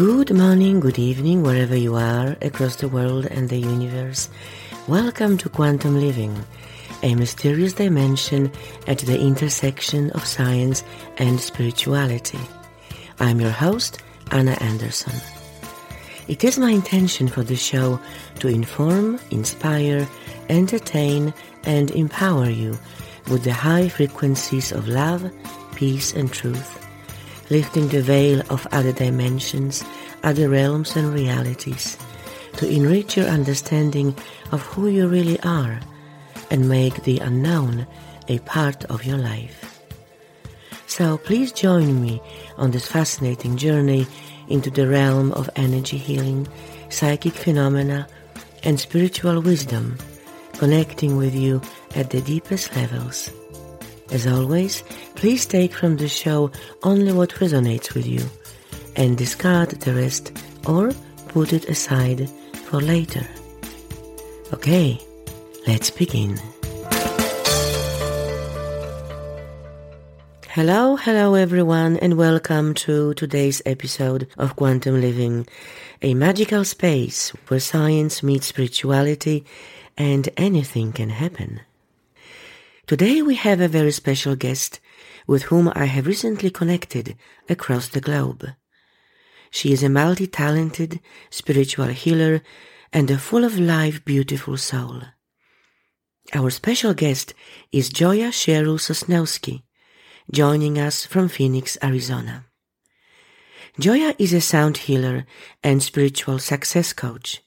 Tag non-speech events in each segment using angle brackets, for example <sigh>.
Good morning, good evening, wherever you are across the world and the universe. Welcome to Quantum Living, a mysterious dimension at the intersection of science and spirituality. I'm your host, Anna Anderson. It is my intention for the show to inform, inspire, entertain, and empower you with the high frequencies of love, peace, and truth lifting the veil of other dimensions, other realms and realities, to enrich your understanding of who you really are and make the unknown a part of your life. So please join me on this fascinating journey into the realm of energy healing, psychic phenomena, and spiritual wisdom, connecting with you at the deepest levels. As always, please take from the show only what resonates with you and discard the rest or put it aside for later. Okay, let's begin. Hello, hello everyone, and welcome to today's episode of Quantum Living, a magical space where science meets spirituality and anything can happen. Today we have a very special guest with whom I have recently connected across the globe. She is a multi-talented spiritual healer and a full of life beautiful soul. Our special guest is Joya Cheryl Sosnowski, joining us from Phoenix, Arizona. Joya is a sound healer and spiritual success coach.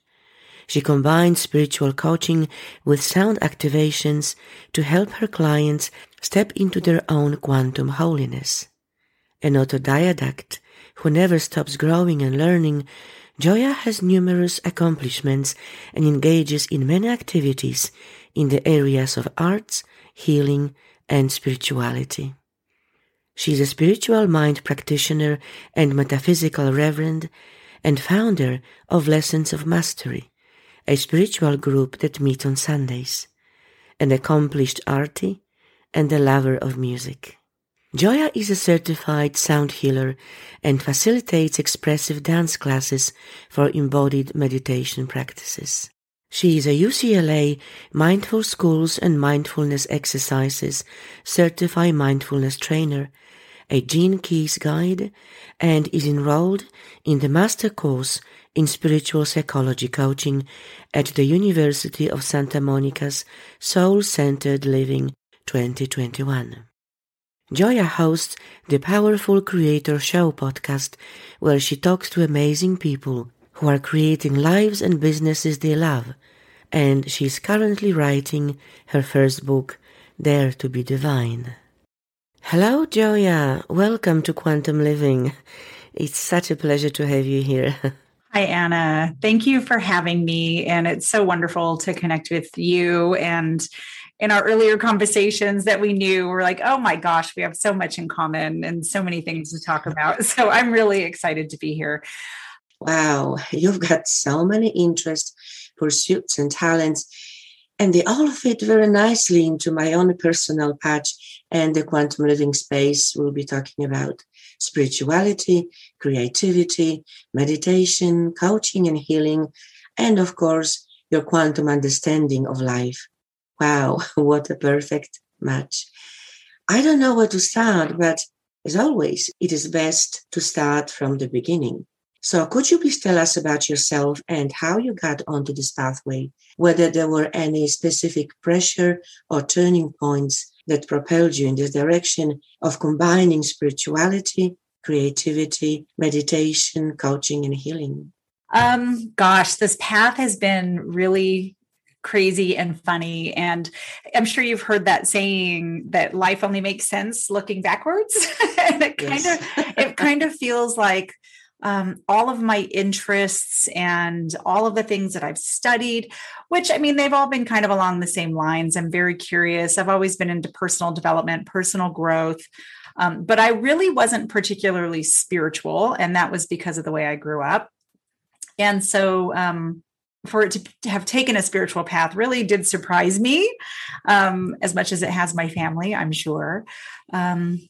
She combines spiritual coaching with sound activations to help her clients step into their own quantum holiness. An autodidact who never stops growing and learning, Joya has numerous accomplishments and engages in many activities in the areas of arts, healing, and spirituality. She is a spiritual mind practitioner and metaphysical reverend and founder of Lessons of Mastery, a spiritual group that meet on Sundays, an accomplished arty, and a lover of music. Joya is a certified sound healer and facilitates expressive dance classes for embodied meditation practices. She is a UCLA Mindful Schools and Mindfulness Exercises certified mindfulness trainer, a Gene Keys guide, and is enrolled in the master course in spiritual psychology coaching at the University of Santa Monica's Soul Centered Living 2021. Joya hosts the Powerful Creator Show podcast, where she talks to amazing people who are creating lives and businesses they love, and she is currently writing her first book, Dare to be Divine. Hello, Joya. Welcome to Quantum Living. It's such a pleasure to have you here. <laughs> Hi, Anna. Thank you for having me. And it's so wonderful to connect with you. And in our earlier conversations that we knew, we're like, oh my gosh, we have so much in common and so many things to talk about. <laughs> So I'm really excited to be here. Wow, you've got so many interests, pursuits, and talents. And they all fit very nicely into my own personal patch and the quantum living space we'll be talking about spirituality, creativity, meditation, coaching and healing, and of course, your quantum understanding of life. Wow, <laughs> what a perfect match. I don't know where to start, but as always, it is best to start from the beginning. So, could you please tell us about yourself and how you got onto this pathway? Whether there were any specific pressure or turning points that propelled you in this direction of combining spirituality, creativity, meditation, coaching, and healing? Um, gosh, this path has been really crazy and funny. And I'm sure you've heard that saying that life only makes sense looking backwards. <laughs> and it yes. kind of it kind of feels like um, all of my interests and all of the things that I've studied, which I mean, they've all been kind of along the same lines. I'm very curious. I've always been into personal development, personal growth. Um, but I really wasn't particularly spiritual. And that was because of the way I grew up. And so, um, for it to have taken a spiritual path really did surprise me um, as much as it has my family i'm sure um,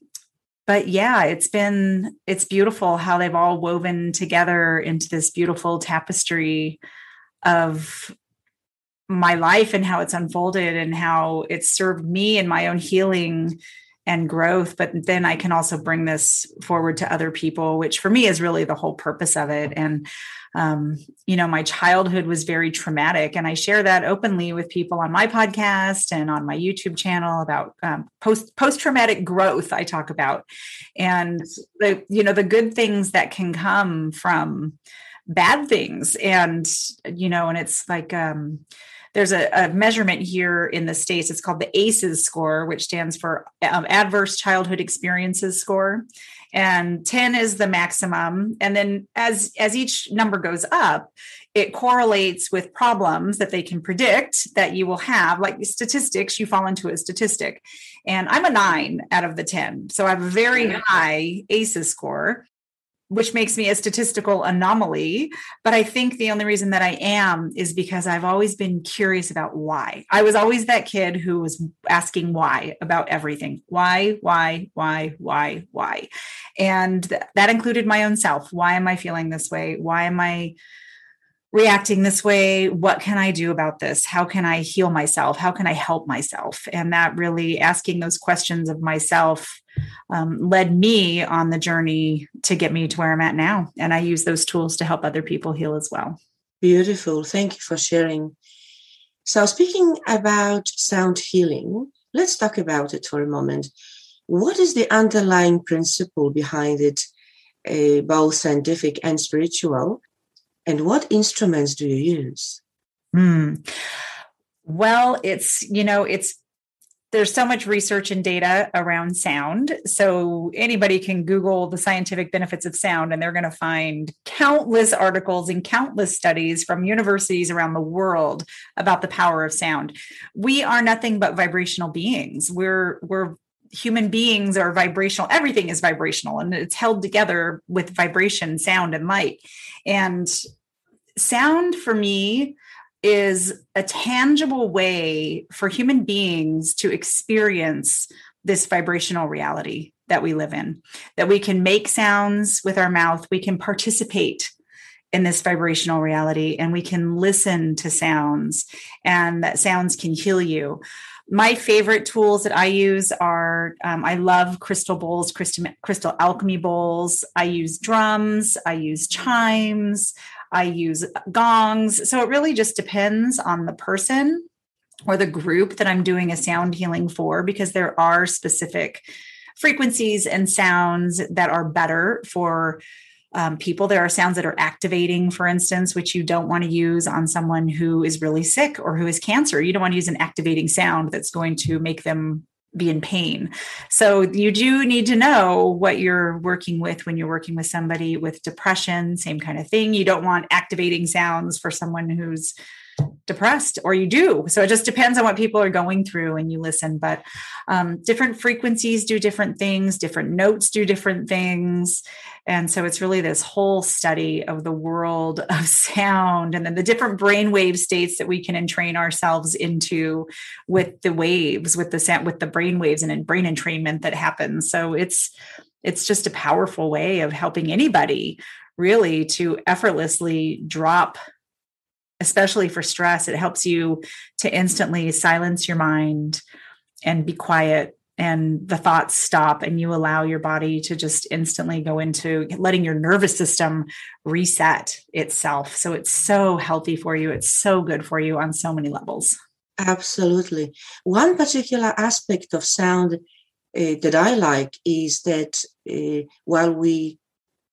but yeah, it's been it's beautiful how they've all woven together into this beautiful tapestry of my life and how it's unfolded and how it's served me in my own healing and growth but then i can also bring this forward to other people which for me is really the whole purpose of it. And um, you know my childhood was very traumatic and i share that openly with people on my podcast and on my youtube channel about um, post post traumatic growth i talk about. And the you know the good things that can come from bad things. And you know and it's like um there's a, a, measurement here in the states. It's called the aces score which stands for um, adverse childhood experiences score. And 10 is the maximum. And then as as each number goes up it correlates with problems that they can predict that you will have. Like statistics you fall into a statistic. And i'm a 9 out of the 10 so i have a very high aces score which makes me a statistical anomaly. But I think the only reason that I am is because I've always been curious about why. I was always that kid who was asking why about everything. Why, why, why, why, why? And that included my own self. Why am I feeling this way? Why am I reacting this way what can i do about this? How can i heal myself? How can i help myself? And that really asking those questions of myself um, led me on the journey to get me to where i'm at now. And i use those tools to help other people heal as well. Beautiful. Thank you for sharing. So speaking about sound healing let's talk about it for a moment. What is the underlying principle behind it uh, both scientific and spiritual and what instruments do you use? Mm. Well, it's, you know, it's there's so much research and data around sound. So anybody can Google the scientific benefits of sound, and they're going to find countless articles and countless studies from universities around the world about the power of sound. We are nothing but vibrational beings. We're we're human beings are vibrational. Everything is vibrational, and it's held together with vibration, sound, and light. And sound for me is a tangible way for human beings to experience this vibrational reality that we live in, that we can make sounds with our mouth, we can participate in this vibrational reality, and we can listen to sounds, and that sounds can heal you. My favorite tools that I use are um, I love crystal bowls, crystal, crystal alchemy bowls. I use drums, I use chimes, I use gongs. So it really just depends on the person or the group that I'm doing a sound healing for, because there are specific frequencies and sounds that are better for um, people. There are sounds that are activating, for instance, which you don't want to use on someone who is really sick or who has cancer. You don't want to use an activating sound that's going to make them be in pain. So you do need to know what you're working with when you're working with somebody with depression, same kind of thing. You don't want activating sounds for someone who's depressed or you do. So it just depends on what people are going through and you listen but um, different frequencies do different things different notes do different things. And so it's really this whole study of the world <laughs> of sound and then the different brainwave states that we can entrain ourselves into with the waves with the sound with the brain waves and brain entrainment that happens. So it's it's just a powerful way of helping anybody really to effortlessly drop especially for stress. It helps you to instantly silence your mind and be quiet and the thoughts stop and you allow your body to just instantly go into letting your nervous system reset itself. So it's so healthy for you. It's so good for you on so many levels. Absolutely. One particular aspect of sound uh, that i like is that uh, while we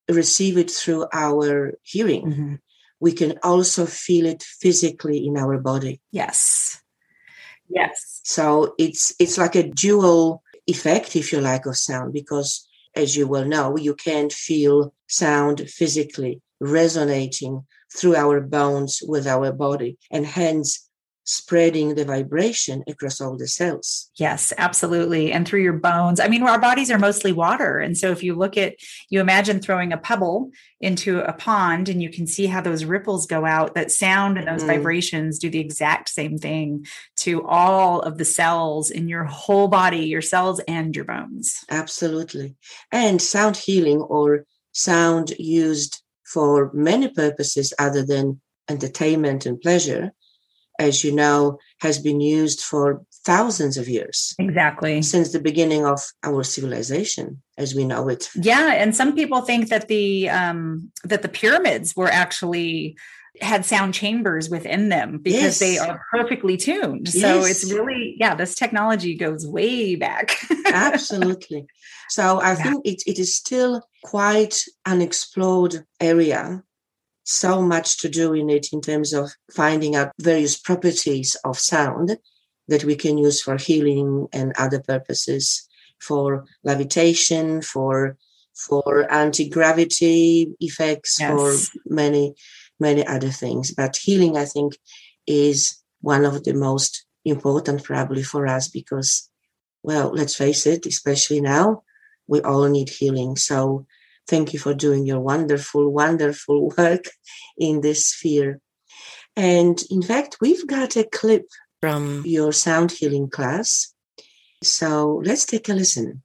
receive it through our hearing mm-hmm we can also feel it physically in our body. Yes. Yes. So it's it's like a dual effect, if you like, of sound, because as you well know, you can feel sound physically resonating through our bones with our body. And hence spreading the vibration across all the cells. Yes, absolutely. And through your bones. I mean, our bodies are mostly water. And so if you look at, you imagine throwing a pebble into a pond and you can see how those ripples go out, that sound and those mm. vibrations do the exact same thing to all of the cells in your whole body, your cells and your bones. Absolutely. And sound healing or sound used for many purposes other than entertainment and pleasure as you know, has been used for thousands of years. Exactly. Since the beginning of our civilization as we know it. Yeah, and some people think that the um that the pyramids were actually had sound chambers within them because yes. they are perfectly tuned. So it's really, yeah, this technology goes way back. <laughs> Absolutely. So I yeah. think it, it is still quite an explored area so much to do in it in terms of finding out various properties of sound that we can use for healing and other purposes for levitation for for anti-gravity effects yes. for many many other things but healing i think is one of the most important probably for us because well let's face it especially now we all need healing so Thank you for doing your wonderful, wonderful <laughs> work in this sphere. And in fact, we've got a clip from your sound healing class. So let's take a listen.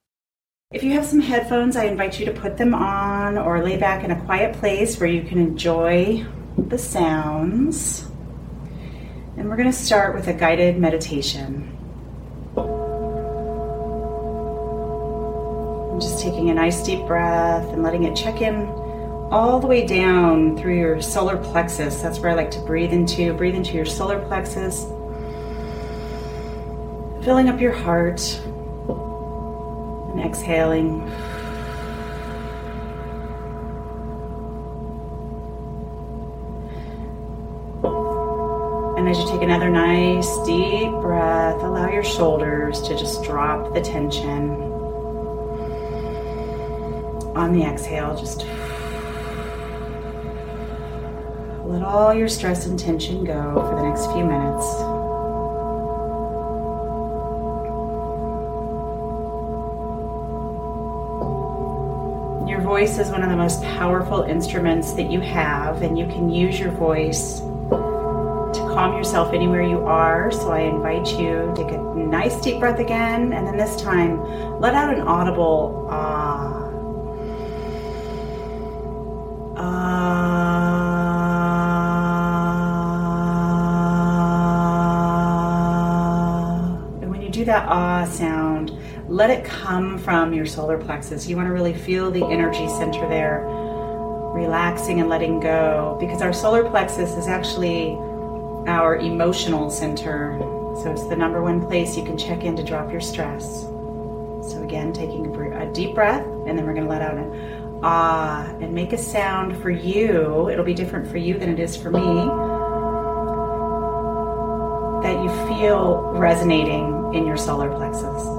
If you have some headphones, I invite you to put them on or lay back in a quiet place where you can enjoy the sounds. And we're going to start with a guided meditation. Just taking a nice deep breath and letting it check in all the way down through your solar plexus. That's where I like to breathe into. Breathe into your solar plexus, filling up your heart, and exhaling. And as you take another nice deep breath, allow your shoulders to just drop the tension on the exhale, just let all your stress and tension go for the next few minutes. Your voice is one of the most powerful instruments that you have, and you can use your voice to calm yourself anywhere you are. So I invite you to take a nice deep breath again, and then this time let out an audible ah. That ah sound, let it come from your solar plexus. You want to really feel the energy center there, relaxing and letting go, because our solar plexus is actually our emotional center. So it's the number one place you can check in to drop your stress. So again, taking a deep breath, and then we're going to let out an ah and make a sound for you. It'll be different for you than it is for me. That you feel resonating in your solar plexus.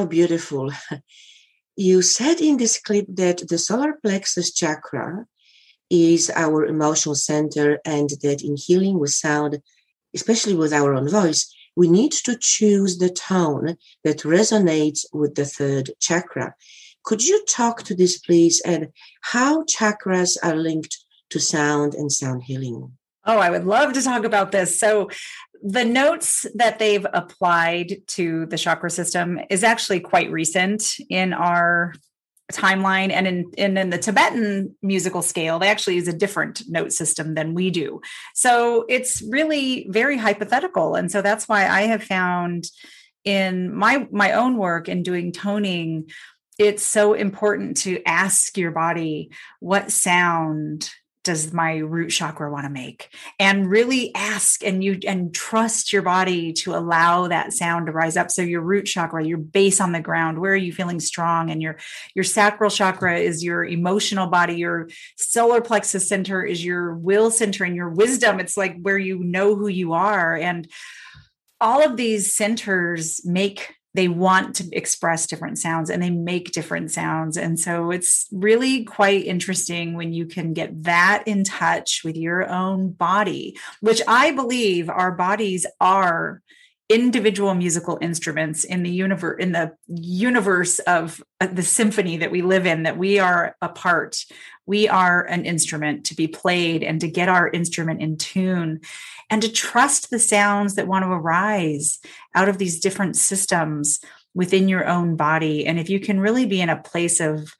How beautiful. You said in this clip that the solar plexus chakra is our emotional center and that in healing with sound, especially with our own voice, we need to choose the tone that resonates with the third chakra. Could you talk to this, please, and how chakras are linked to sound and sound healing? Oh, I would love to talk about this. So, the notes that they've applied to the chakra system is actually quite recent in our timeline. And in, in, in the tibetan musical scale they actually use a different note system than we do. So it's really very hypothetical. And so that's why i have found in my my own work in doing toning it's so important to ask your body what sound does my root chakra want to make? And really ask and you and trust your body to allow that sound to rise up. So your root chakra your base on the ground where are you feeling strong? And your your sacral chakra is your emotional body your solar plexus center is your will center and your wisdom. It's like where you know who you are. And all of these centers make they want to express different sounds and they make different sounds. And so it's really quite interesting when you can get that in touch with your own body, which I believe our bodies are individual musical instruments in the universe in the universe of uh, the symphony that we live in that we are a part we are an instrument to be played and to get our instrument in tune and to trust the sounds that want to arise out of these different systems within your own body. And if you can really be in a place of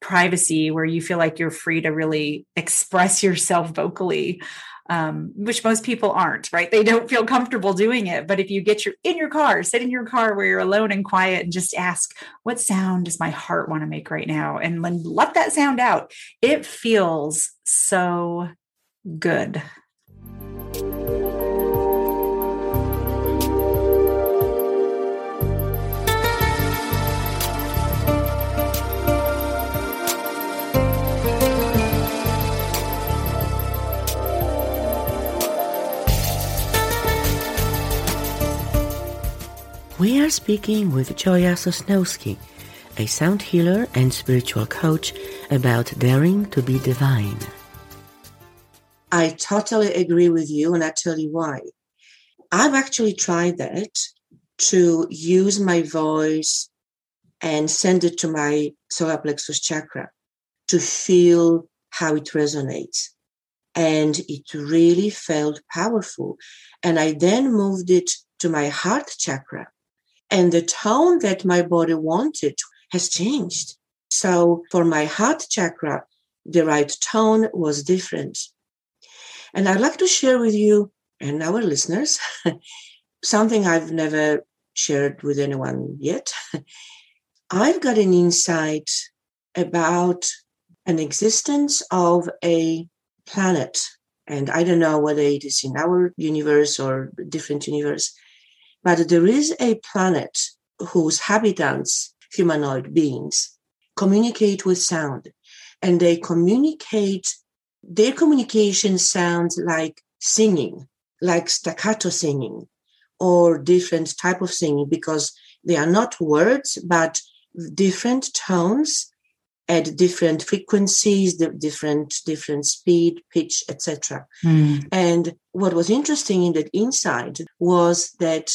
privacy where you feel like you're free to really express yourself vocally, um, which most people aren't, right? They don't feel comfortable doing it. But if you get your in your car, sit in your car where you're alone and quiet and just ask, what sound does my heart want to make right now? And then let that sound out. It feels so good. We are speaking with Joya Sosnowski, a sound healer and spiritual coach, about daring to be divine. I totally agree with you, and I tell you why. I've actually tried that to use my voice and send it to my solar plexus chakra to feel how it resonates. And it really felt powerful. And I then moved it to my heart chakra and the tone that my body wanted has changed. So for my heart chakra, the right tone was different. And I'd like to share with you and our listeners <laughs> something I've never shared with anyone yet. <laughs> I've got an insight about an existence of a planet. And I don't know whether it is in our universe or different universe, but there is a planet whose habitants, humanoid beings, communicate with sound. And they communicate, their communication sounds like singing, like staccato singing or different type of singing because they are not words, but different tones at different frequencies, different different speed, pitch, etc. Mm. And what was interesting in that insight was that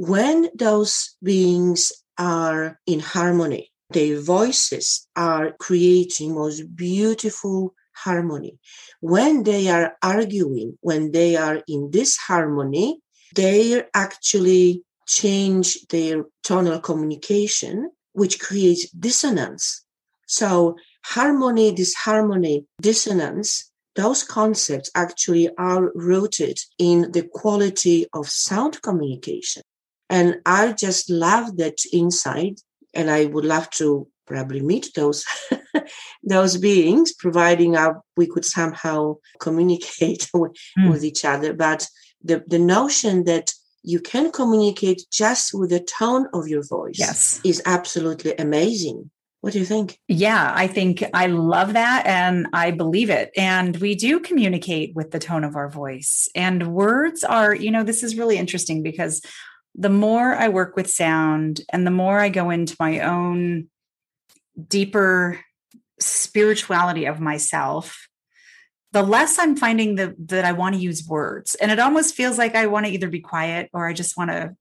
when those beings are in harmony, their voices are creating most beautiful harmony. When they are arguing, when they are in disharmony, they actually change their tonal communication, which creates dissonance. So harmony, disharmony, dissonance, those concepts actually are rooted in the quality of sound communication. And I just love that insight. And I would love to probably meet those <laughs> those beings, providing our, we could somehow communicate <laughs> with, mm. with each other. But the, the notion that you can communicate just with the tone of your voice yes. is absolutely amazing. What do you think? Yeah, I think I love that and I believe it. And we do communicate with the tone of our voice. And words are, you know, this is really interesting because the more I work with sound and the more I go into my own deeper spirituality of myself, the less I'm finding the, that I want to use words. And it almost feels like I want to either be quiet or I just want to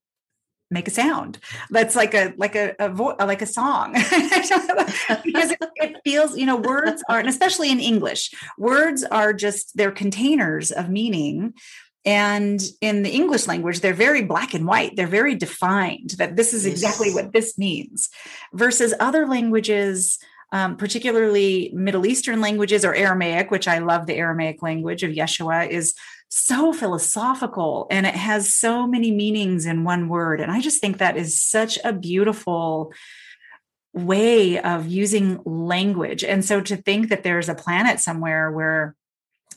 make a sound. That's like a like a, a like a song. <laughs> Because it, it, feels you know words are and especially in english words are just they're containers of meaning and in the english language they're very black and white they're very defined that this is exactly what this means versus other languages um, particularly Middle Eastern languages or Aramaic, which I love the Aramaic language of Yeshua, is so philosophical and it has so many meanings in one word. And I just think that is such a beautiful way of using language. And so to think that there's a planet somewhere where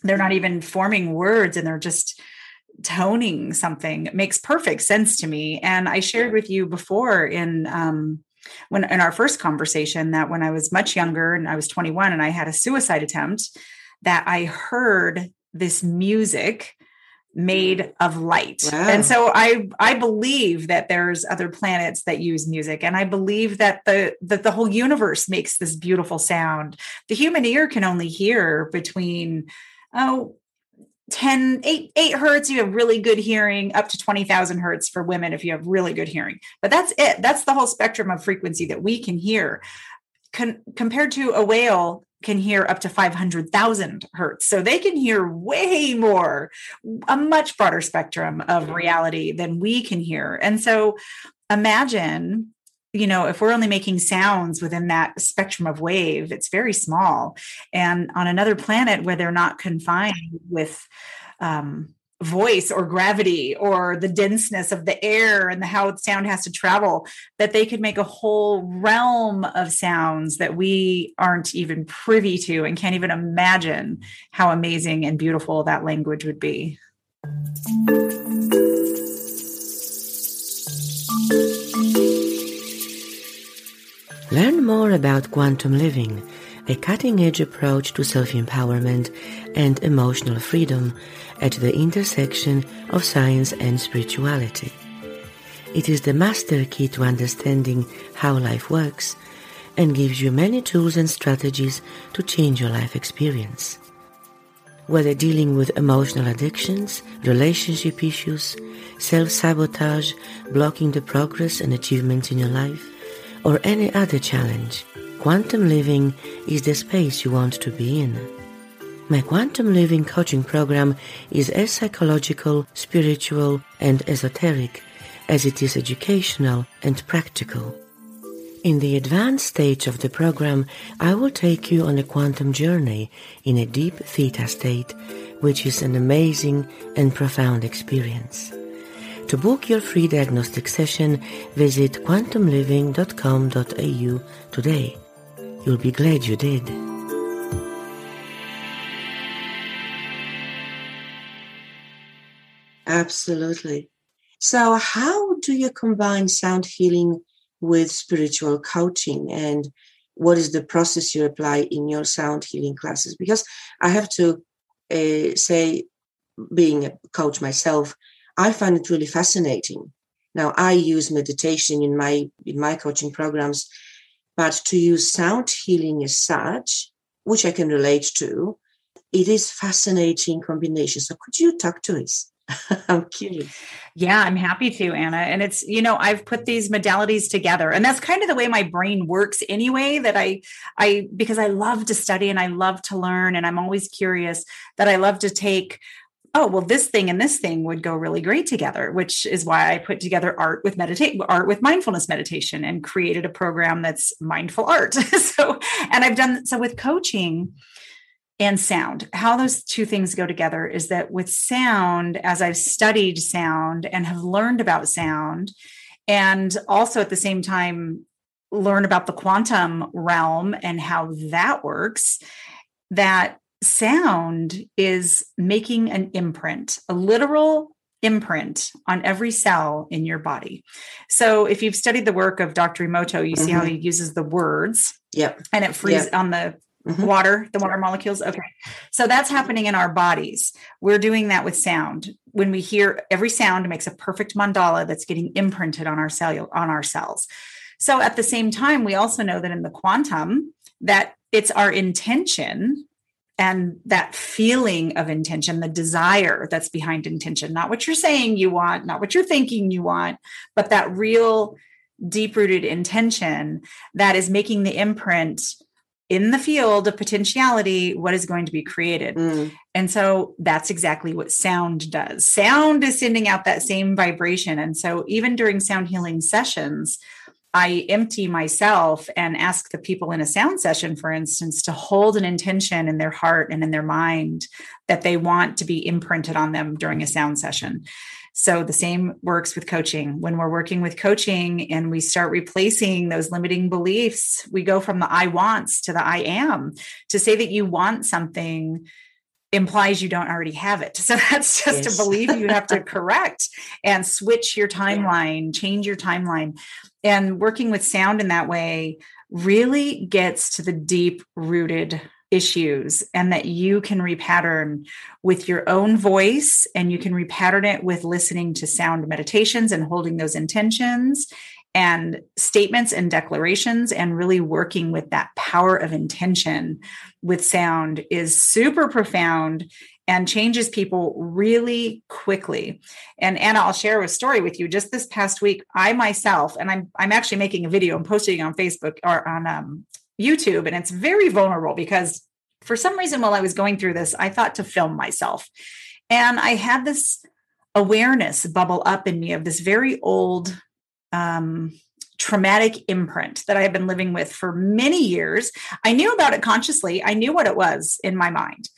they're not even forming words and they're just toning something makes perfect sense to me. And I shared with you before in um, when in our first conversation that when I was much younger and I was 21 and I had a suicide attempt, that I heard this music made of light. Wow. And so I I believe that there's other planets that use music and I believe that the that the whole universe makes this beautiful sound. The human ear can only hear between oh 10 8 8 hertz you have really good hearing up to 20,000 hertz for women if you have really good hearing. But that's it. That's the whole spectrum of frequency that we can hear. Con- compared to a whale can hear up to 500,000 hertz. So they can hear way more a much broader spectrum of reality than we can hear. And so imagine you know, if we're only making sounds within that spectrum of wave, it's very small. And on another planet where they're not confined with um, voice or gravity or the denseness of the air and the, how sound has to travel, that they could make a whole realm of sounds that we aren't even privy to and can't even imagine how amazing and beautiful that language would be. Learn more about quantum living, a cutting edge approach to self empowerment and emotional freedom at the intersection of science and spirituality. It is the master key to understanding how life works and gives you many tools and strategies to change your life experience. Whether dealing with emotional addictions, relationship issues, self sabotage, blocking the progress and achievements in your life, or any other challenge, quantum living is the space you want to be in. My quantum living coaching program is as psychological, spiritual, and esoteric as it is educational and practical. In the advanced stage of the program, I will take you on a quantum journey in a deep theta state, which is an amazing and profound experience. To book your free diagnostic session, visit quantumliving.com.au today. You'll be glad you did. Absolutely. So, how do you combine sound healing with spiritual coaching? And what is the process you apply in your sound healing classes? Because I have to uh, say, being a coach myself, I find it really fascinating. Now I use meditation in my in my coaching programs, but to use sound healing as such, which I can relate to, it is fascinating combination. So could you talk to us? <laughs> I'm curious. Yeah, I'm happy to, Anna. And it's, you know, I've put these modalities together. And that's kind of the way my brain works anyway, that I I because I love to study and I love to learn and I'm always curious that I love to take oh well this thing and this thing would go really great together which is why i put together art with meditate art with mindfulness meditation and created a program that's mindful art. <laughs> So and i've done so with coaching and sound how those two things go together is that with sound as i've studied sound and have learned about sound and also at the same time learn about the quantum realm and how that works that sound is making an imprint, a literal imprint on every cell in your body. So if you've studied the work of Dr. Emoto, you see mm-hmm. how he uses the words. Yep. And it frees yep. on the Mm-hmm. Water, the water molecules. Okay. So that's happening in our bodies. We're doing that with sound. When we hear every sound makes a perfect mandala that's getting imprinted on our cell on our cells. So at the same time, we also know that in the quantum that it's our intention and that feeling of intention, the desire that's behind intention, not what you're saying you want, not what you're thinking you want, but that real deep rooted intention that is making the imprint in the field of potentiality what is going to be created. Mm. And so that's exactly what sound does. Sound is sending out that same vibration. And so even during sound healing sessions, I empty myself and ask the people in a sound session, for instance, to hold an intention in their heart and in their mind that they want to be imprinted on them during a sound session. So the same works with coaching. When we're working with coaching and we start replacing those limiting beliefs, we go from the I wants to the I am. To say that you want something implies you don't already have it. <laughs> So that's just yes. a belief you have to <laughs> correct and switch your timeline, change your timeline. And working with sound in that way really gets to the deep rooted issues and that you can repattern with your own voice and you can repattern it with listening to sound meditations and holding those intentions and statements and declarations and really working with that power of intention with sound is super profound and changes people really quickly. And Anna, I'll share a story with you. Just this past week, I myself, and I'm I'm actually making a video and posting it on Facebook or on um, YouTube, and it's very vulnerable because for some reason, while I was going through this, I thought to film myself, and I had this awareness bubble up in me of this very old um, traumatic imprint that I have been living with for many years. I knew about it consciously, I knew what it was in my mind,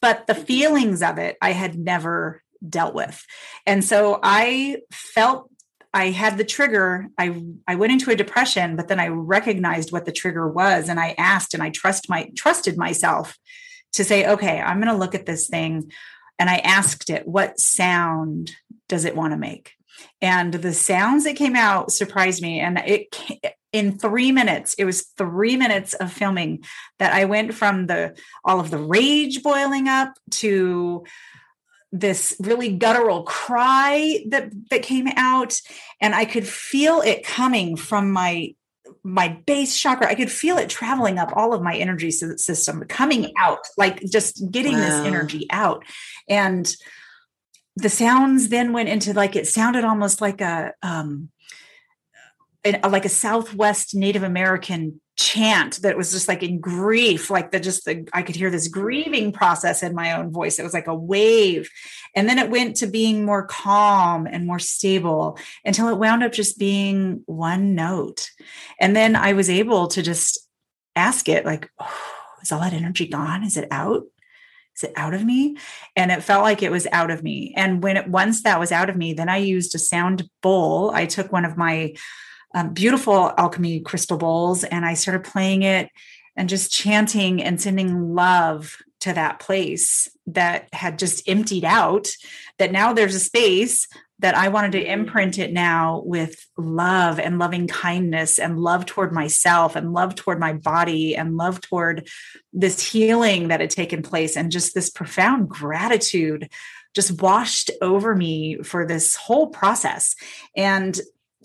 but the feelings of it I had never dealt with. And so I felt I had the trigger. I I went into a depression, but then I recognized what the trigger was and I asked and I trust my trusted myself to say, okay, I'm going to look at this thing and I asked it, what sound does it want to make? And the sounds that came out surprised me. And it in 3 minutes it was 3 minutes of filming that I went from the all of the rage boiling up to this really guttural cry that that came out. And I could feel it coming from my my base chakra. I could feel it traveling up all of my energy system coming out like just getting wow. this energy out. And the sounds then went into like it sounded almost like a um like a southwest native american chant that was just like in grief like the just the i could hear this grieving process in my own voice. It was like a wave. And then it went to being more calm and more stable until it wound up just being one note. And then i was able to just ask it like oh, is all that energy gone? Is it out is it out of me? And it felt like it was out of me. And when it once that was out of me then i used a sound bowl. I took one of my um, beautiful alchemy crystal bowls and i started playing it and just chanting and sending love to that place that had just emptied out that now there's a space that I wanted to mm-hmm. imprint it now with love and loving kindness and love toward myself and love toward my body and love toward this healing that had taken place and just this profound gratitude just washed over me for this whole process. And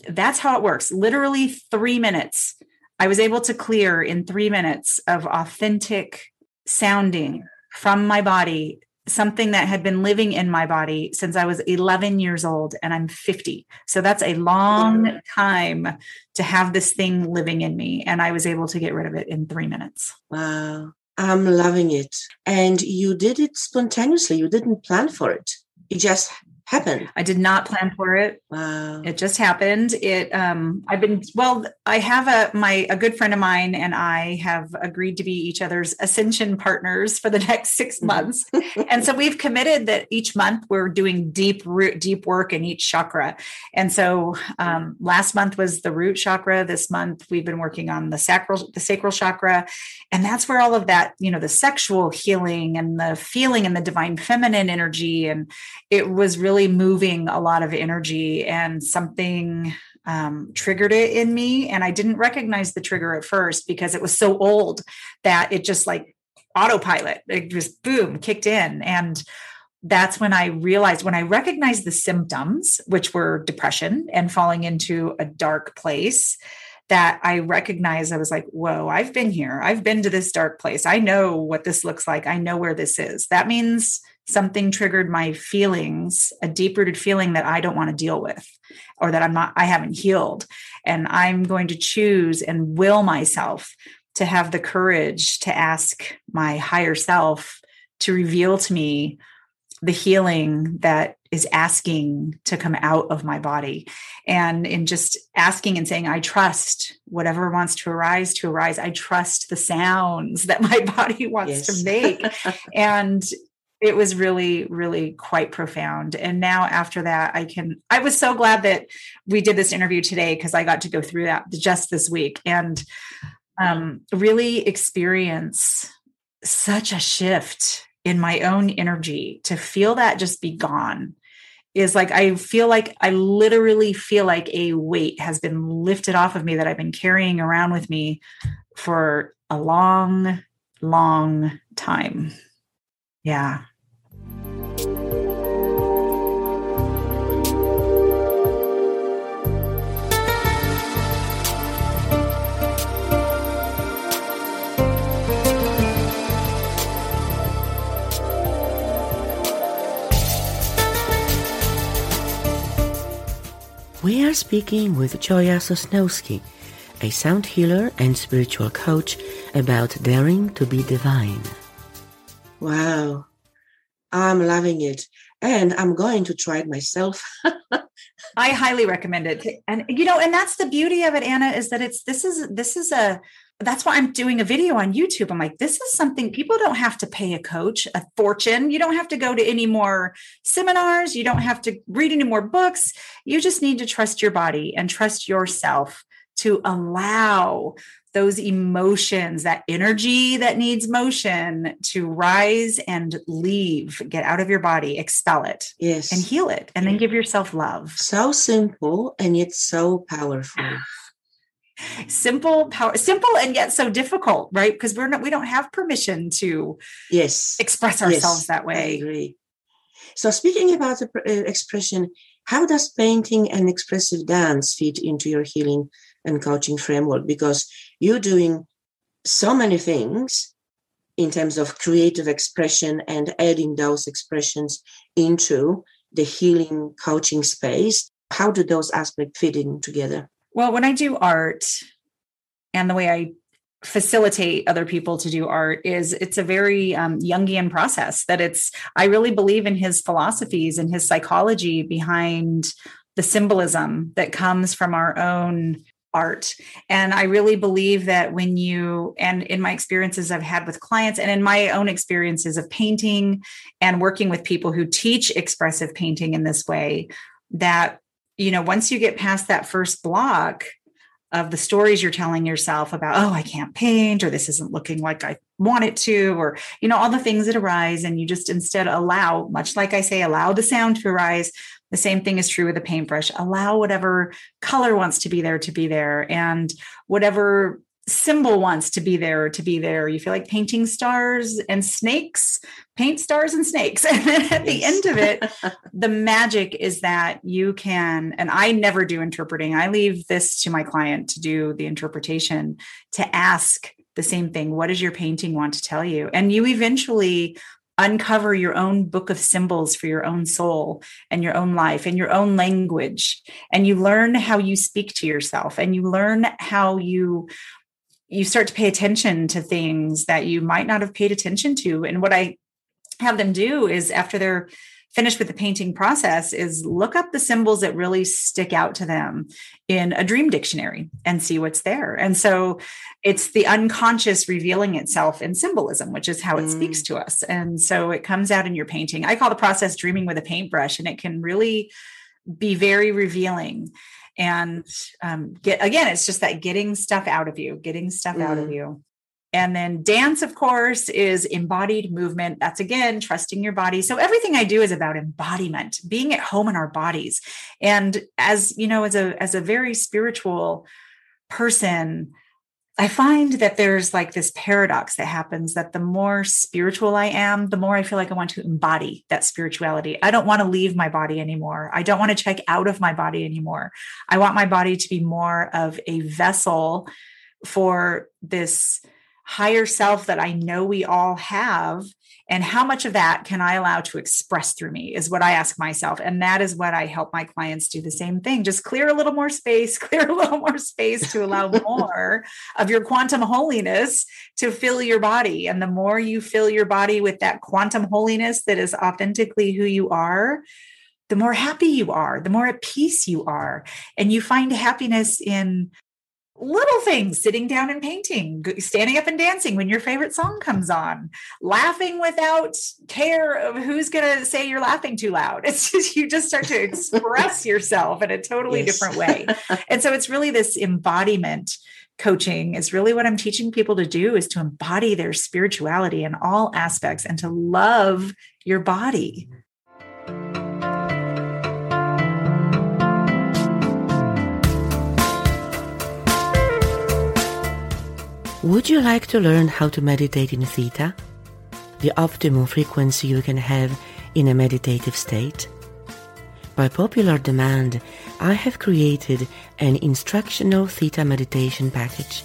that's how it works. Literally three minutes. I was able to clear in three minutes of authentic sounding from my body something that had been living in my body since I was 11 years old and I'm 50. So that's a long time to have this thing living in me. And I was able to get rid of it in three minutes. Wow. I'm loving it. And you did it spontaneously. You didn't plan for it. It just happened? I did not plan for it. Wow. It just happened. It um I've been well, I have a my a good friend of mine and I have agreed to be each other's ascension partners for the <laughs> next 6 mm-hmm. months. and so we've committed that each month we're doing deep root deep work in each chakra. And so um last month was the root chakra, this month we've been working on the sacral the sacral chakra and that's where all of that, you know, the sexual healing and the feeling and the divine feminine energy and it was really really moving a lot of energy and something um, triggered it in me. And I didn't recognize the trigger at first because it was so old that it just like autopilot. It just boom, kicked in. And that's when I realized when I recognized the symptoms, which were depression and falling into a dark place, that I recognized I was like, whoa, I've been here. I've been to this dark place. I know what this looks like. I know where this is. That means something triggered my feelings, a deep rooted feeling that I don't want to deal with or that I'm not, I haven't healed. And I'm going to choose and will myself to have the courage to ask my higher self to reveal to me the healing that is asking to come out of my body and in just asking and saying i trust whatever wants to arise to arise i trust the sounds that my <laughs> body wants yes. to make and it was really really quite profound. And now after that i can i was so glad that we did this interview today because i got to go through that just this week and um, really experience such a shift in my own energy. To feel that just be gone is like i feel like i literally feel like a weight has been lifted off of me that i've been carrying around with me for a long long time yeah We are speaking with Joya Sosnowski, a sound healer and spiritual coach, about daring to be divine. Wow, I'm loving it. And I'm going to try it myself. <laughs> I highly recommend it. And you know, and that's the beauty of it, Anna, is that it's this is this is a that's why I'm doing a video on YouTube. I'm like, this is something people don't have to pay a coach a fortune. You don't have to go to any more seminars. You don't have to read any more books. You just need to trust your body and trust yourself to allow those emotions, that energy that needs motion to rise and leave, get out of your body, expel it. Yes. And heal it. And then give yourself love. So simple and yet so powerful <sighs> simple power simple and yet so difficult right because we're not we don't have permission to yes express ourselves yes, that way i agree so speaking about the uh, expression how does painting and expressive dance fit into your healing and coaching framework because you're doing so many things in terms of creative expression and adding those expressions into the healing coaching space. How do those aspects fit in together? Well, when I do art and the way I facilitate other people to do art is it's a very um, Jungian process that it's, I really believe in his philosophies and his psychology behind the symbolism that comes from our own art. And I really believe that when you, and in my experiences I've had with clients and in my own experiences of painting and working with people who teach expressive painting in this way, that you know, once you get past that first block of the stories you're telling yourself about, oh, I can't paint, or this isn't looking like I want it to, or, you know, all the things that arise, and you just instead allow, much like I say, allow the sound to arise. The same thing is true with a paintbrush. Allow whatever color wants to be there to be there, and whatever symbol wants to be there to be there. You feel like painting stars and snakes, paint stars and snakes. <laughs> And then at yes. the end of it, <laughs> the magic is that you can, and I never do interpreting. I leave this to my client to do the interpretation, to ask the same thing. What does your painting want to tell you? And you eventually uncover your own book of symbols for your own soul and your own life and your own language and you learn how you speak to yourself and you learn how you you start to pay attention to things that you might not have paid attention to. And what I have them do is after they're finished with the painting process is look up the symbols that really stick out to them in a dream dictionary and see what's there. And so it's the unconscious revealing itself in symbolism, which is how it mm. speaks to us. And so it comes out in your painting. I call the process dreaming with a paintbrush, and it can really be very revealing and um, get again it's just that getting stuff out of you getting stuff mm. out of mm. you and then dance of course is embodied movement that's again trusting your body so everything i do is about embodiment being at home in our bodies and as you know as a as a very spiritual person I find that there's like this paradox that happens that the more spiritual I am, the more I feel like I want to embody that spirituality. I don't want to leave my body anymore. I don't want to check out of my body anymore. I want my body to be more of a vessel for this higher self that I know we all have and how much of that can I allow to express through me is what I ask myself. And that is what I help my clients do the same thing. Just clear a little more space, <laughs> clear a little more space to allow <laughs> more of your quantum holiness to fill your body. And the more you fill your body with that quantum holiness that is authentically who you are, the more happy you are, the more at peace you are. And you find happiness in little things sitting down and painting standing up and dancing when your favorite song comes on laughing without care of who's going to say you're laughing too loud. <laughs> It's just you just start to express <laughs> yourself in a totally yes. different way. <laughs> And so it's really this embodiment coaching is really what i'm teaching people to do is to embody their spirituality in all aspects and to love your body Would you like to learn how to meditate in Theta? The optimum frequency you can have in a meditative state? By popular demand, I have created an instructional Theta meditation package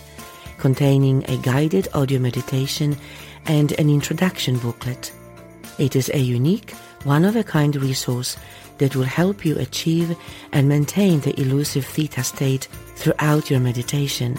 containing a guided audio meditation and an introduction booklet. It is a unique, one-of-a-kind resource that will help you achieve and maintain the elusive Theta state throughout your meditation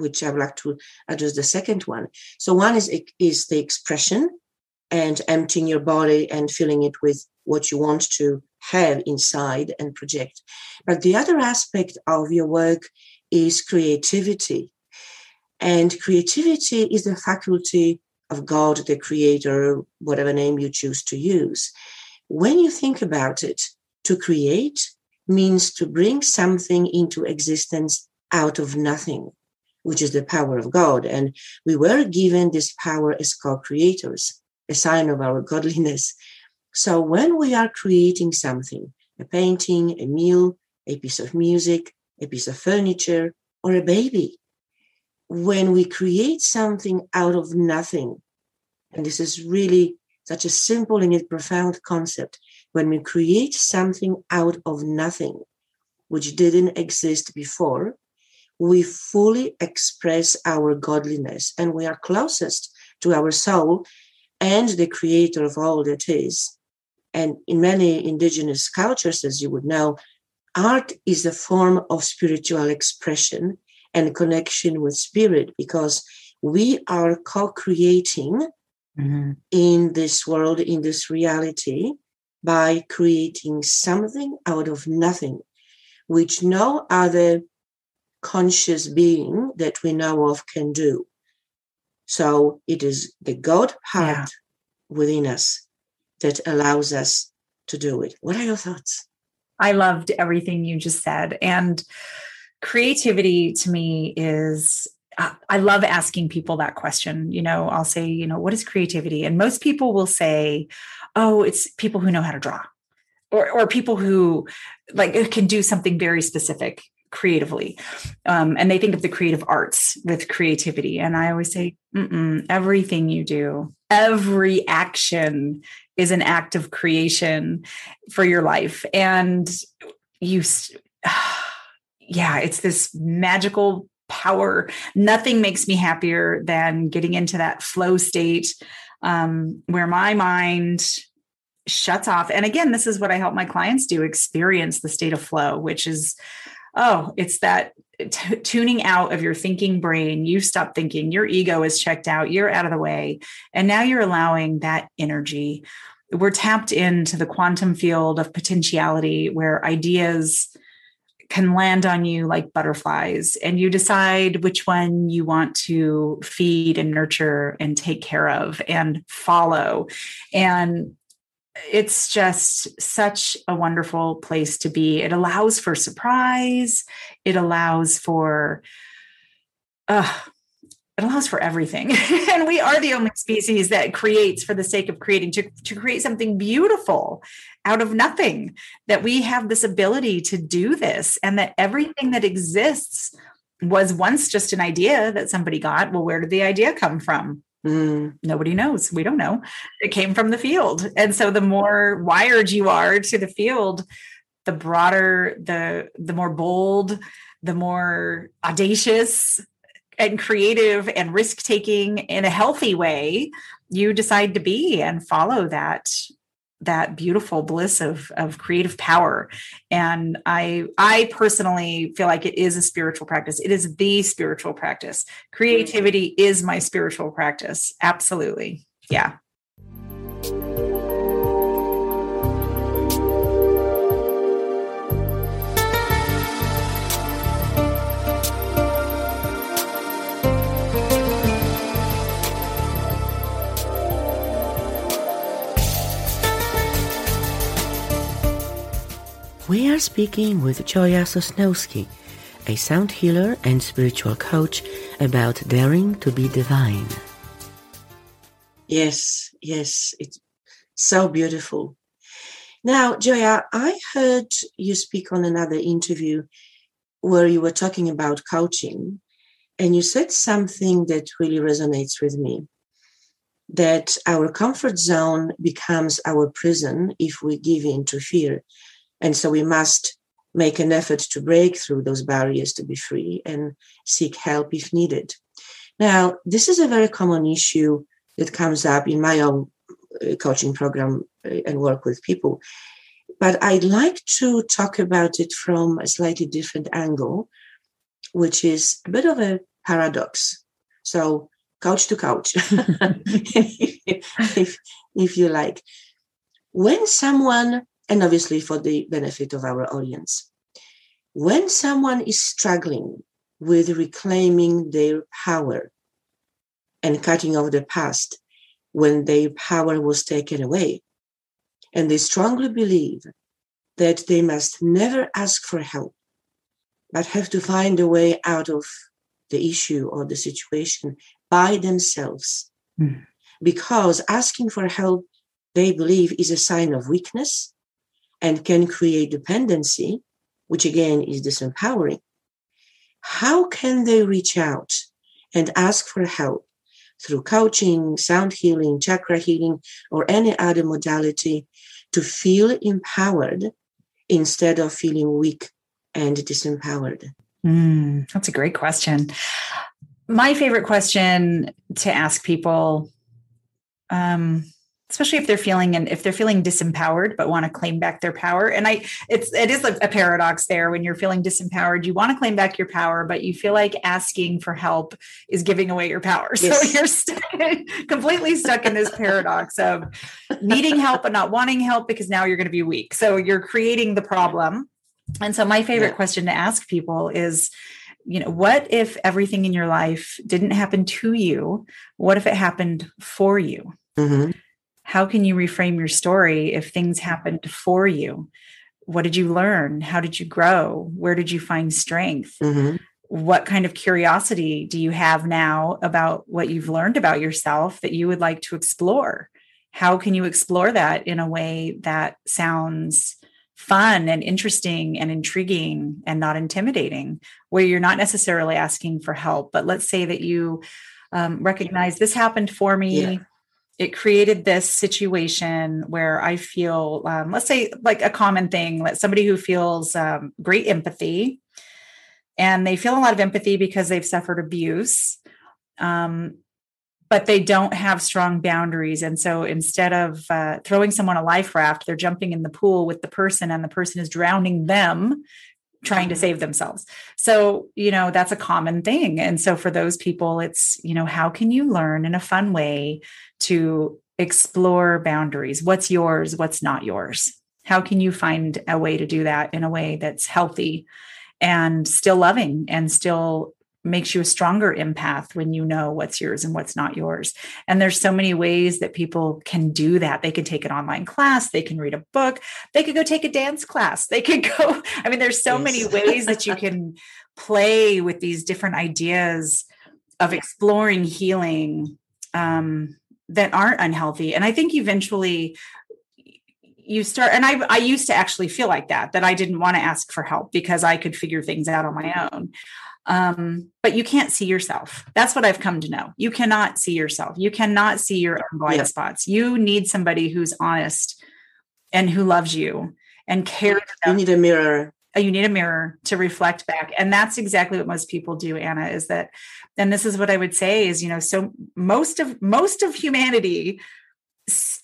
which I would like to address the second one. So one is is the expression and emptying your body and filling it with what you want to have inside and project. But the other aspect of your work is creativity. And creativity is the faculty of God, the creator, whatever name you choose to use. When you think about it, to create means to bring something into existence out of nothing which is the power of God. And we were given this power as co creators, a sign of our godliness. So when we are creating something, a painting, a meal, a piece of music, a piece of furniture, or a baby, when we create something out of nothing, and this is really such a simple and yet profound concept, when we create something out of nothing, which didn't exist before, we fully express our godliness and we are closest to our soul and the creator of all that is. And in many indigenous cultures, as you would know, art is a form of spiritual expression and connection with spirit because we are co creating mm-hmm. in this world, in this reality, by creating something out of nothing, which no other conscious being that we know of can do. So it is the God part yeah. within us that allows us to do it. What are your thoughts? I loved everything you just said. And creativity to me is I love asking people that question. You know, I'll say, you know, what is creativity? And most people will say, oh, it's people who know how to draw. Or, or people who like can do something very specific creatively. Um, and they think of the creative arts with creativity. And I always say, everything you do, every action is an act of creation for your life. And you, <sighs> yeah, it's this magical power. Nothing makes me happier than getting into that flow state um, where my mind shuts off. And again, this is what I help my clients do experience the state of flow, which is oh, it's that t- tuning out of your thinking brain. You stop thinking, your ego is checked out, you're out of the way. And now you're allowing that energy. We're tapped into the quantum field of potentiality where ideas can land on you like butterflies and you decide which one you want to feed and nurture and take care of and follow and it's just such a wonderful place to be. It allows for surprise. It allows for uh, it allows for everything. <laughs> And we are the only species that creates for the sake of creating to, to create something beautiful out of nothing that we have this ability to do this and that everything that exists was once just an idea that somebody got. Well where did the idea come from mm. nobody knows we don't know it came from the field and so the more wired you are to the field the broader the the more bold the more audacious and creative and risk taking in a healthy way you decide to be and follow that that beautiful bliss of of creative power. And i i personally feel like it is a spiritual practice. It is the spiritual practice. Creativity is my spiritual practice. Absolutely. Yeah We are speaking with Joya Sosnowski, a sound healer and spiritual coach, about daring to be divine. Yes, yes, it's so beautiful. Now, Joya, I heard you speak on another interview where you were talking about coaching, and you said something that really resonates with me that our comfort zone becomes our prison if we give in to fear and so we must make an effort to break through those barriers to be free and seek help if needed. Now, this is a very common issue that comes up in my own uh, coaching program uh, and work with people. But I'd like to talk about it from a slightly different angle, which is a bit of a paradox. So, couch to couch, <laughs> if, if you like. When someone and obviously for the benefit of our audience. When someone is struggling with reclaiming their power and cutting off the past when their power was taken away, and they strongly believe that they must never ask for help, but have to find a way out of the issue or the situation by themselves. Mm. Because asking for help, they believe, is a sign of weakness and can create dependency, which again is disempowering, how can they reach out and ask for help through coaching, sound healing, chakra healing, or any other modality to feel empowered instead of feeling weak and disempowered? Mm, that's a great question. My favorite question to ask people um, especially if they're feeling and if they're feeling disempowered but want to claim back their power and i it's it is a, paradox there when you're feeling disempowered you want to claim back your power but you feel like asking for help is giving away your power. Yes. so you're stuck, completely stuck in this paradox of needing help but not wanting help because now you're going to be weak. So you're creating the problem. And so my favorite yeah. question to ask people is you know what if everything in your life didn't happen to you? What if it happened for you? Mm-hmm how can you reframe your story if things happened for you? What did you learn? How did you grow? Where did you find strength? Mm-hmm. what kind of curiosity do you have now about what you've learned about yourself that you would like to explore? How can you explore that in a way that sounds fun and interesting and intriguing and not intimidating where you're not necessarily asking for help but let's say that you um, recognize this happened for me yeah it created this situation where I feel, um, let's say, like a common thing, that somebody who feels um, great empathy, and they feel a lot of empathy because they've suffered abuse, um, but they don't have strong boundaries. And so instead of uh, throwing someone a life raft, they're jumping in the pool with the person, and the person is drowning them trying to save themselves. So, you know, that's a common thing. And so for those people, it's, you know, how can you learn in a fun way to explore boundaries. What's yours? What's not yours? How can you find a way to do that in a way that's healthy and still loving and still makes you a stronger empath when you know what's yours and what's not yours. And there's so many ways that people can do that. They can take an online class, they can read a book, they could go take a dance class, they could go. <laughs> I mean, there's so yes. many ways that you <laughs> can play with these different ideas of exploring healing um, that aren't unhealthy. And I think eventually you start and I I used to actually feel like that that I didn't want to ask for help because I could figure things out on my own um, but you can't see yourself. That's what I've come to know. You cannot see yourself. You cannot see your own blind yeah. spots. You need somebody who's honest and who loves you and cares. You need a mirror. You need a mirror to reflect back. And that's exactly what most people do, Anna, is that, and this is what I would say is, you know, so most of most of humanity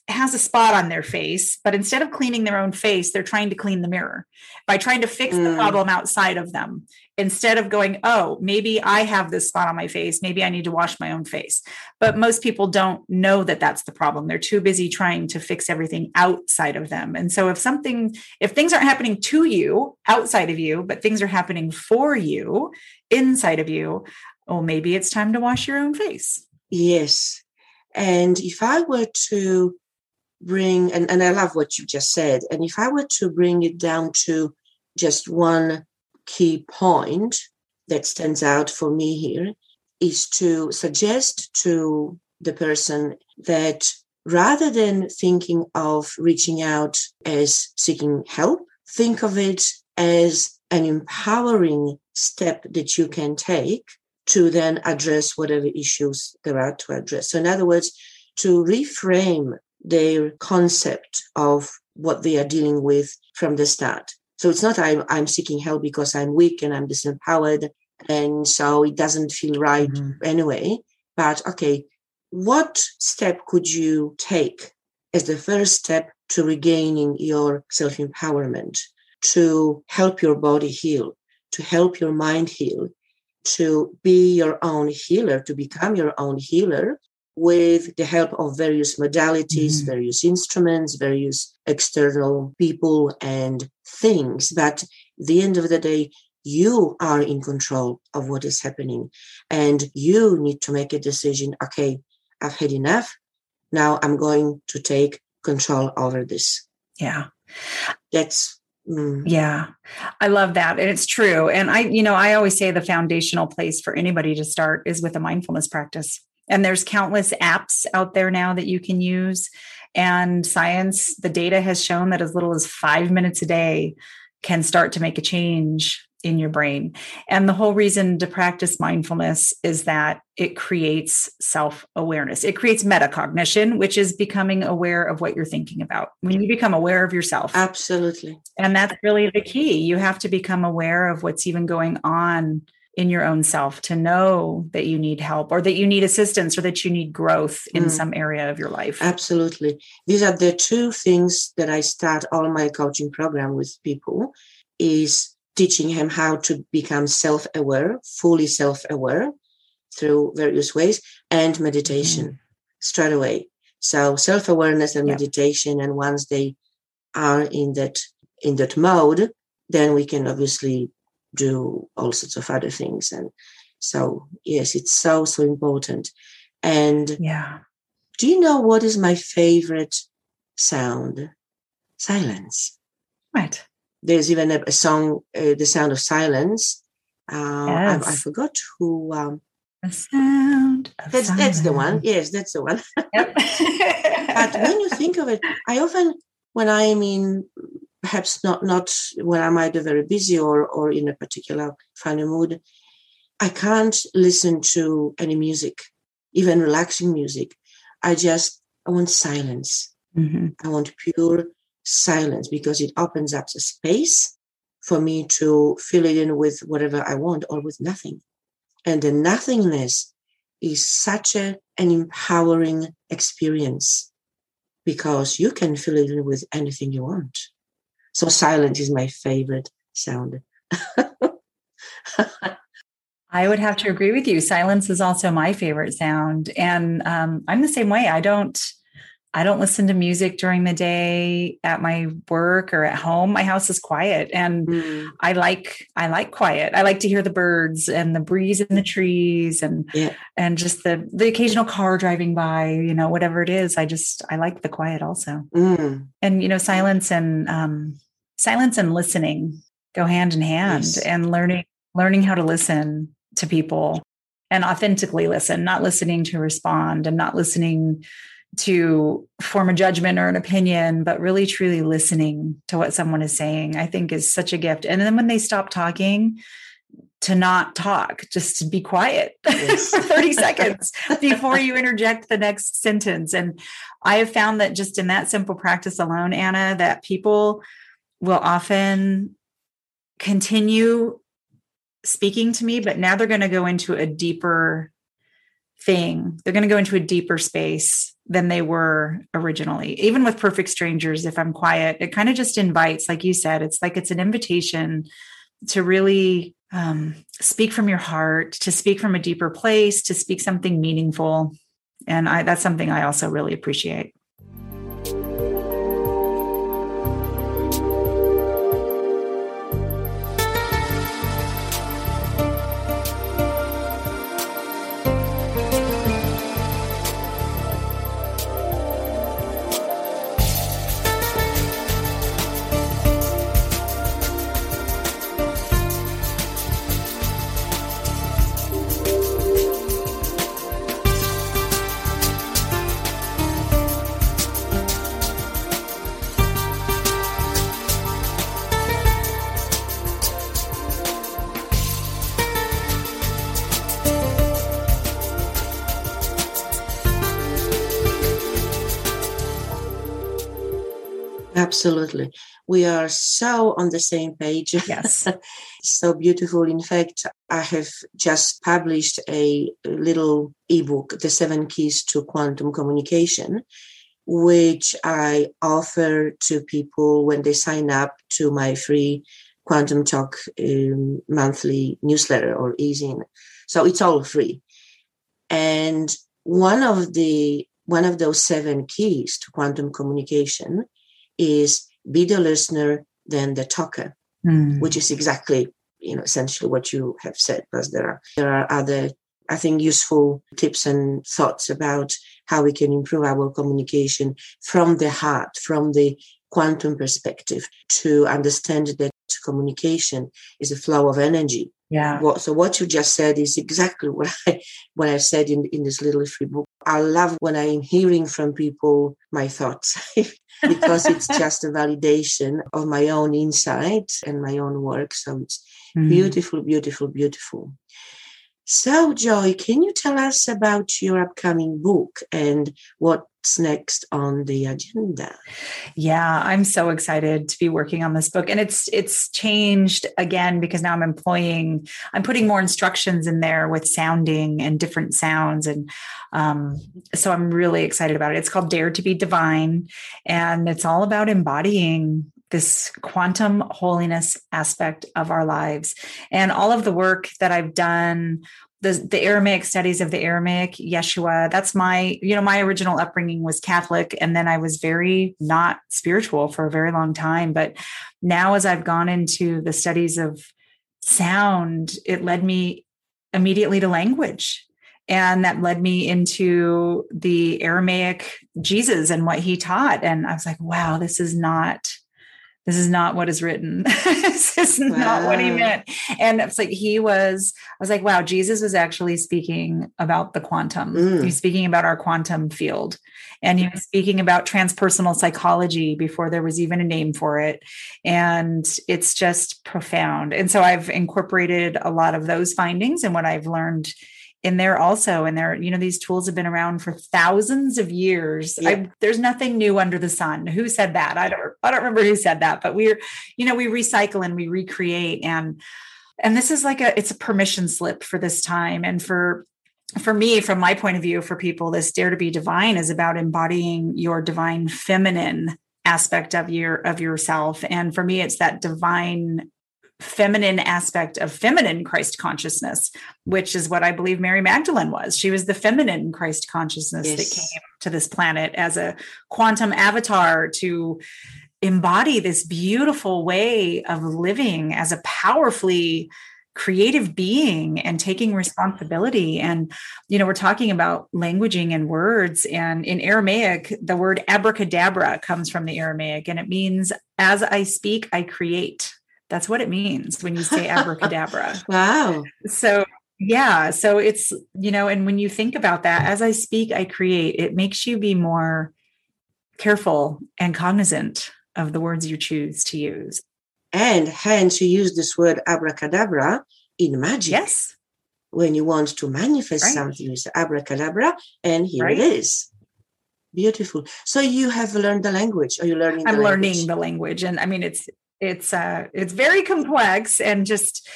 has a spot on their face, but instead of cleaning their own face, they're trying to clean the mirror by trying to fix mm. the problem outside of them instead of going, oh, maybe I have this spot on my face. Maybe I need to wash my own face. But most people don't know that that's the problem. They're too busy trying to fix everything outside of them. And so if something, if things aren't happening to you outside of you, but things are happening for you inside of you, well, maybe it's time to wash your own face. Yes. And if I were to bring, and, and I love what you just said, and if I were to bring it down to just one key point that stands out for me here is to suggest to the person that rather than thinking of reaching out as seeking help, think of it as an empowering step that you can take to then address whatever issues there are to address. So, in other words, to reframe their concept of what they are dealing with from the start. So it's not I'm, I'm seeking help because I'm weak and I'm disempowered. And so it doesn't feel right mm-hmm. anyway. But okay, what step could you take as the first step to regaining your self empowerment, to help your body heal, to help your mind heal, to be your own healer, to become your own healer with the help of various modalities, mm-hmm. various instruments, various external people and things. But the end of the day, you are in control of what is happening. And you need to make a decision okay, I've had enough. Now I'm going to take control over this. Yeah. That's Mm. Yeah, I love that. And it's true. And I, you know, I always say the foundational place for anybody to start is with a mindfulness practice. And there's countless apps out there now that you can use. And science, the data has shown that as little as five minutes a day can start to make a change in your brain. And the whole reason to practice mindfulness is that it creates self awareness. It creates metacognition, which is becoming aware of what you're thinking about. When you become aware of yourself. Absolutely. And that's really the key. You have to become aware of what's even going on in your own self to know that you need help or that you need assistance or that you need growth in mm. some area of your life. Absolutely. These are the two things that I start all my coaching program with people is teaching him how to become self-aware, fully self-aware through various ways and meditation mm. straight away. So self-awareness and meditation and once they are in that in that mode, then we can obviously do all sorts of other things. And so, yes, it's so, so important. And yeah. Do you know what is my favorite sound? Silence. Right. There's even a, a song, uh, The Sound of Silence. Uh, yes. I, I, forgot who. Um, the sound. that's silence. that's the one. Yes, that's the one. Yep. <laughs> but when you think of it, I often, when I am in perhaps not not when I'm either very busy or or in a particular funny mood. I can't listen to any music, even relaxing music. I just I want silence. Mm-hmm. I want pure silence because it opens up a space for me to fill it in with whatever I want or with nothing. And the nothingness is such a, an empowering experience because you can fill it in with anything you want. So silence is my favorite sound. <laughs> I would have to agree with you. Silence is also my favorite sound. And um, I'm the same way. I don't. I don't listen to music during the day at my work or at home. My house is quiet and mm. I like I like quiet. I like to hear the birds and the breeze in the trees and yeah. and just the the occasional car driving by, you know, whatever it is. I just I like the quiet also. Mm. And you know, silence and um silence and listening go hand in hand yes. and learning learning how to listen to people and authentically listen, not listening to respond and not listening to form a judgment or an opinion, but really truly listening to what someone is saying, I think is such a gift. And then when they stop talking, to not talk, just to be quiet yes. for <laughs> 30 seconds before you interject the next sentence. And I have found that just in that simple practice alone, Anna, that people will often continue speaking to me, but now they're going to go into a deeper thing. They're going to go into a deeper space than they were originally. Even with perfect strangers, if I'm quiet, it kind of just invites, like you said, it's like it's an invitation to really um, speak from your heart, to speak from a deeper place, to speak something meaningful. And I, that's something I also really appreciate. Absolutely. We are so on the same page. <laughs> Yes. so beautiful. In fact, I have just published a little ebook, The Seven Keys to Quantum Communication, which I offer to people when they sign up to my free Quantum Talk um, monthly newsletter or e-zine. So it's all free. And one of the one of those seven keys to quantum communication is be the listener than the talker, mm. which is exactly you know essentially what you have said. Because there are there are other I think useful tips and thoughts about how we can improve our communication from the heart, from the quantum perspective, to understand that communication is a flow of energy. Yeah. What, so what you just said is exactly what I what I said in, in this little free book. I love when I'm hearing from people my thoughts <laughs> because it's <laughs> just a validation of my own insight and my own work. So it's mm. beautiful, beautiful, beautiful. So, Joy, can you tell us about your upcoming book and what what's next on the agenda? Yeah, I'm so excited to be working on this book. And it's it's changed again because now I'm employing, I'm putting more instructions in there with sounding and different sounds. And um, so I'm really excited about it. It's called Dare to be Divine. And it's all about embodying this quantum holiness aspect of our lives. And all of the work that I've done the, the Aramaic studies of the Aramaic Yeshua. That's my, you know, my original upbringing was Catholic. And then I was very not spiritual for a very long time. But now, as I've gone into the studies of sound, it led me immediately to language. And that led me into the Aramaic Jesus and what he taught. And I was like, wow, this is not this is not what is written. <laughs> this is wow. not what he meant. And it's like he was, I was like, wow, Jesus was actually speaking about the quantum. Mm. He's speaking about our quantum field. And he was speaking about transpersonal psychology before there was even a name for it. And it's just profound. And so I've incorporated a lot of those findings and what I've learned in there also and there you know these tools have been around for thousands of years. Yeah. I, there's nothing new under the sun. Who said that? I don't i don't remember who said that but we're you know we recycle and we recreate and and this is like a it's a permission slip for this time. And for for me from my point of view for people this dare to be divine is about embodying your divine feminine aspect of your of yourself. And for me it's that divine feminine aspect of feminine Christ consciousness, which is what I believe Mary Magdalene was. She was the feminine Christ consciousness yes. that came to this planet as a quantum avatar to embody this beautiful way of living as a powerfully creative being and taking responsibility and you know we're talking about languaging and words and in aramaic the word abracadabra comes from the aramaic and it means as i speak i create that's what it means when you say abracadabra <laughs> wow so yeah so it's you know and when you think about that as i speak i create it makes you be more careful and cognizant of the words you choose to use and hence you use this word abracadabra in magic. Yes. When you want to manifest right. something, you say abracadabra, and here right. it is. Beautiful. So you have learned the language, are you learning? I'm learning the language, and I mean it's it's uh it's very complex and just,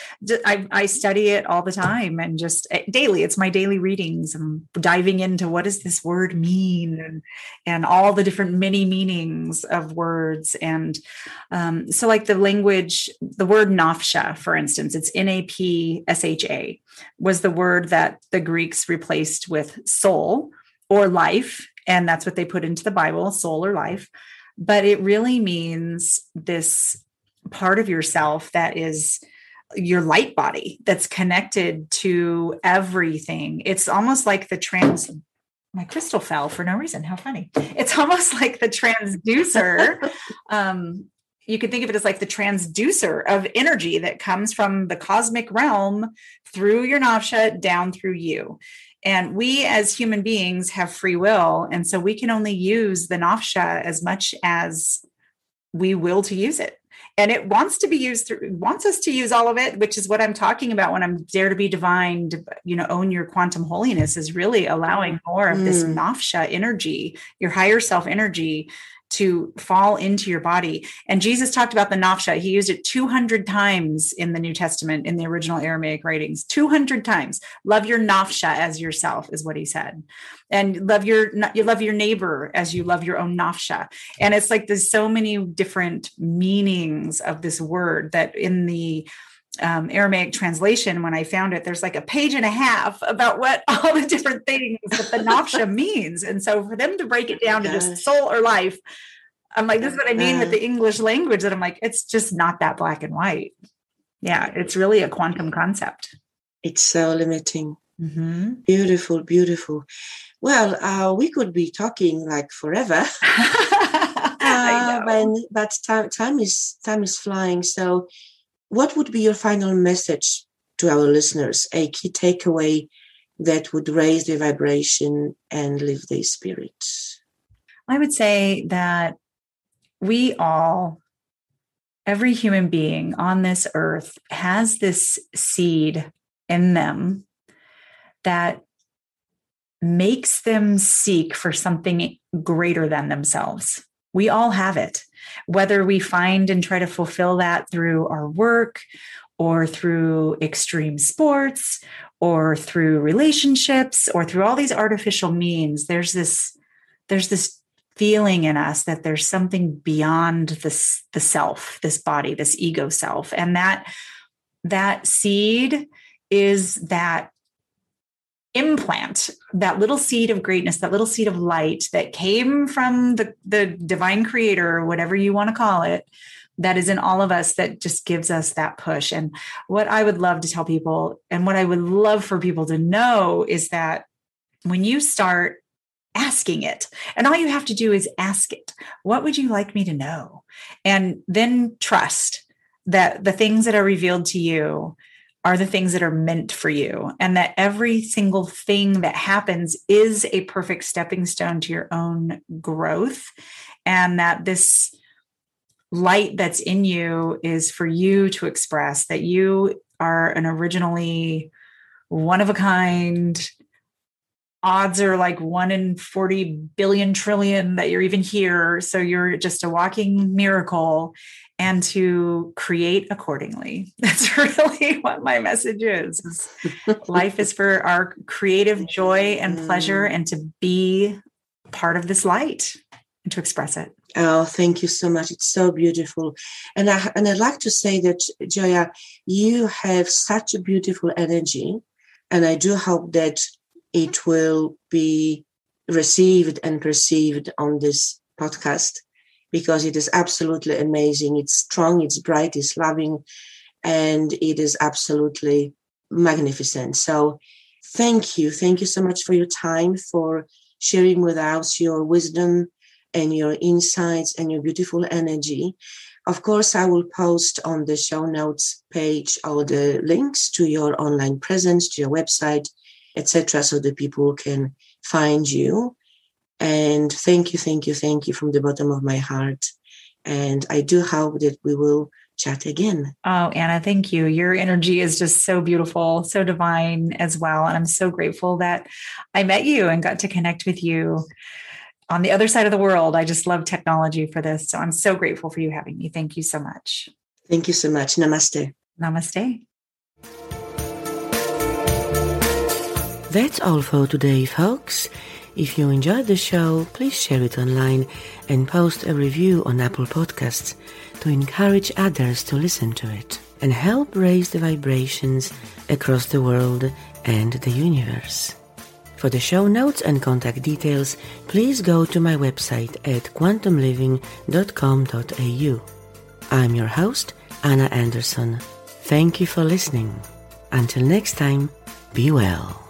I, I study it all the time and just eh, daily. It's my daily readings. I'm diving into what does this word mean and and all the different many meanings of words. And um, so like the language the word nafsha for instance it's n-a-p-s-h-a was the word that the greeks replaced with soul or life and that's what they put into the bible soul or life. But it really means this part of yourself that is your light body that's connected to everything. It's almost like the trans my crystal fell for no reason. How funny. It's almost like the transducer. <laughs> um, you can think of it as like the transducer of energy that comes from the cosmic realm through your nafsha down through you. And we as human beings have free will. And so we can only use the nafsha as much as we will to use it and it wants to be used through wants us to use all of it which is what i'm talking about when i'm dare to be divine to you know own your quantum holiness is really allowing more of mm. this nafsha energy your higher self energy to fall into your body. And Jesus talked about the nafsha. He used it 200 times in the New Testament in the original Aramaic writings. 200 times. Love your nafsha as yourself is what he said. And love your you love your neighbor as you love your own nafsha. And it's like there's so many different meanings of this word that in the um, Aramaic translation, when I found it, there's like a page and a half about what <laughs> all the different things that the nafsha <laughs> means. And so for them to break it down to just soul or life, I'm like, this is what I mean with the English language. That I'm like, it's just not that black and white. Yeah, it's really a quantum concept. It's so limiting. Mm-hmm. Beautiful, beautiful. Well, uh, we could be talking like forever. <laughs> uh, when, but time, time is time is flying. So what would be your final message to our listeners? A key takeaway that would raise their vibration and lift their spirit? I would say that we all, every human being on this earth, has this seed in them that makes them seek for something greater than themselves. We all have it, whether we find and try to fulfill that through our work or through extreme sports or through relationships or through all these artificial means. There's this, there's this feeling in us that there's something beyond this, the self, this body, this ego self. And that, that seed is that implant that little seed of greatness that little seed of light that came from the, the divine creator or whatever you want to call it that is in all of us that just gives us that push. And what i would love to tell people and what i would love for people to know is that when you start asking it and all you have to do is ask it what would you like me to know? And then trust that the things that are revealed to you are the things that are meant for you and that every single thing that happens is a perfect stepping stone to your own growth and that this light that's in you is for you to express that you are an originally one of a kind odds are like one in 40 billion trillion that you're even here so you're just a walking miracle and to create accordingly. <laughs> That's really what my message is. <laughs> Life is for our creative joy and pleasure mm. and to be part of this light and to express it. Oh, thank you so much. It's so beautiful. And I and I'd like to say that Joya, you have such a beautiful energy. And I do hope that it will be received and perceived on this podcast because it is absolutely amazing. It's strong, it's bright, it's loving, and it is absolutely magnificent. So thank you. Thank you so much for your time, for sharing with us your wisdom and your insights and your beautiful energy. Of course, I will post on the show notes page all the links to your online presence, to your website, etc., so that people can find you. And thank you, thank you, thank you from the bottom of my heart. And I do hope that we will chat again. Oh, Anna, thank you. Your energy is just so beautiful, so divine as well. And I'm so grateful that I met you and got to connect with you on the other side of the world. I just love technology for this. So I'm so grateful for you having me. Thank you so much. Thank you so much. Namaste. Namaste. That's all for today, folks. If you enjoyed the show, please share it online and post a review on Apple Podcasts to encourage others to listen to it and help raise the vibrations across the world and the universe. For the show notes and contact details, please go to my website at quantumliving.com.au. I'm your host, Anna Anderson. Thank you for listening. Until next time, be well.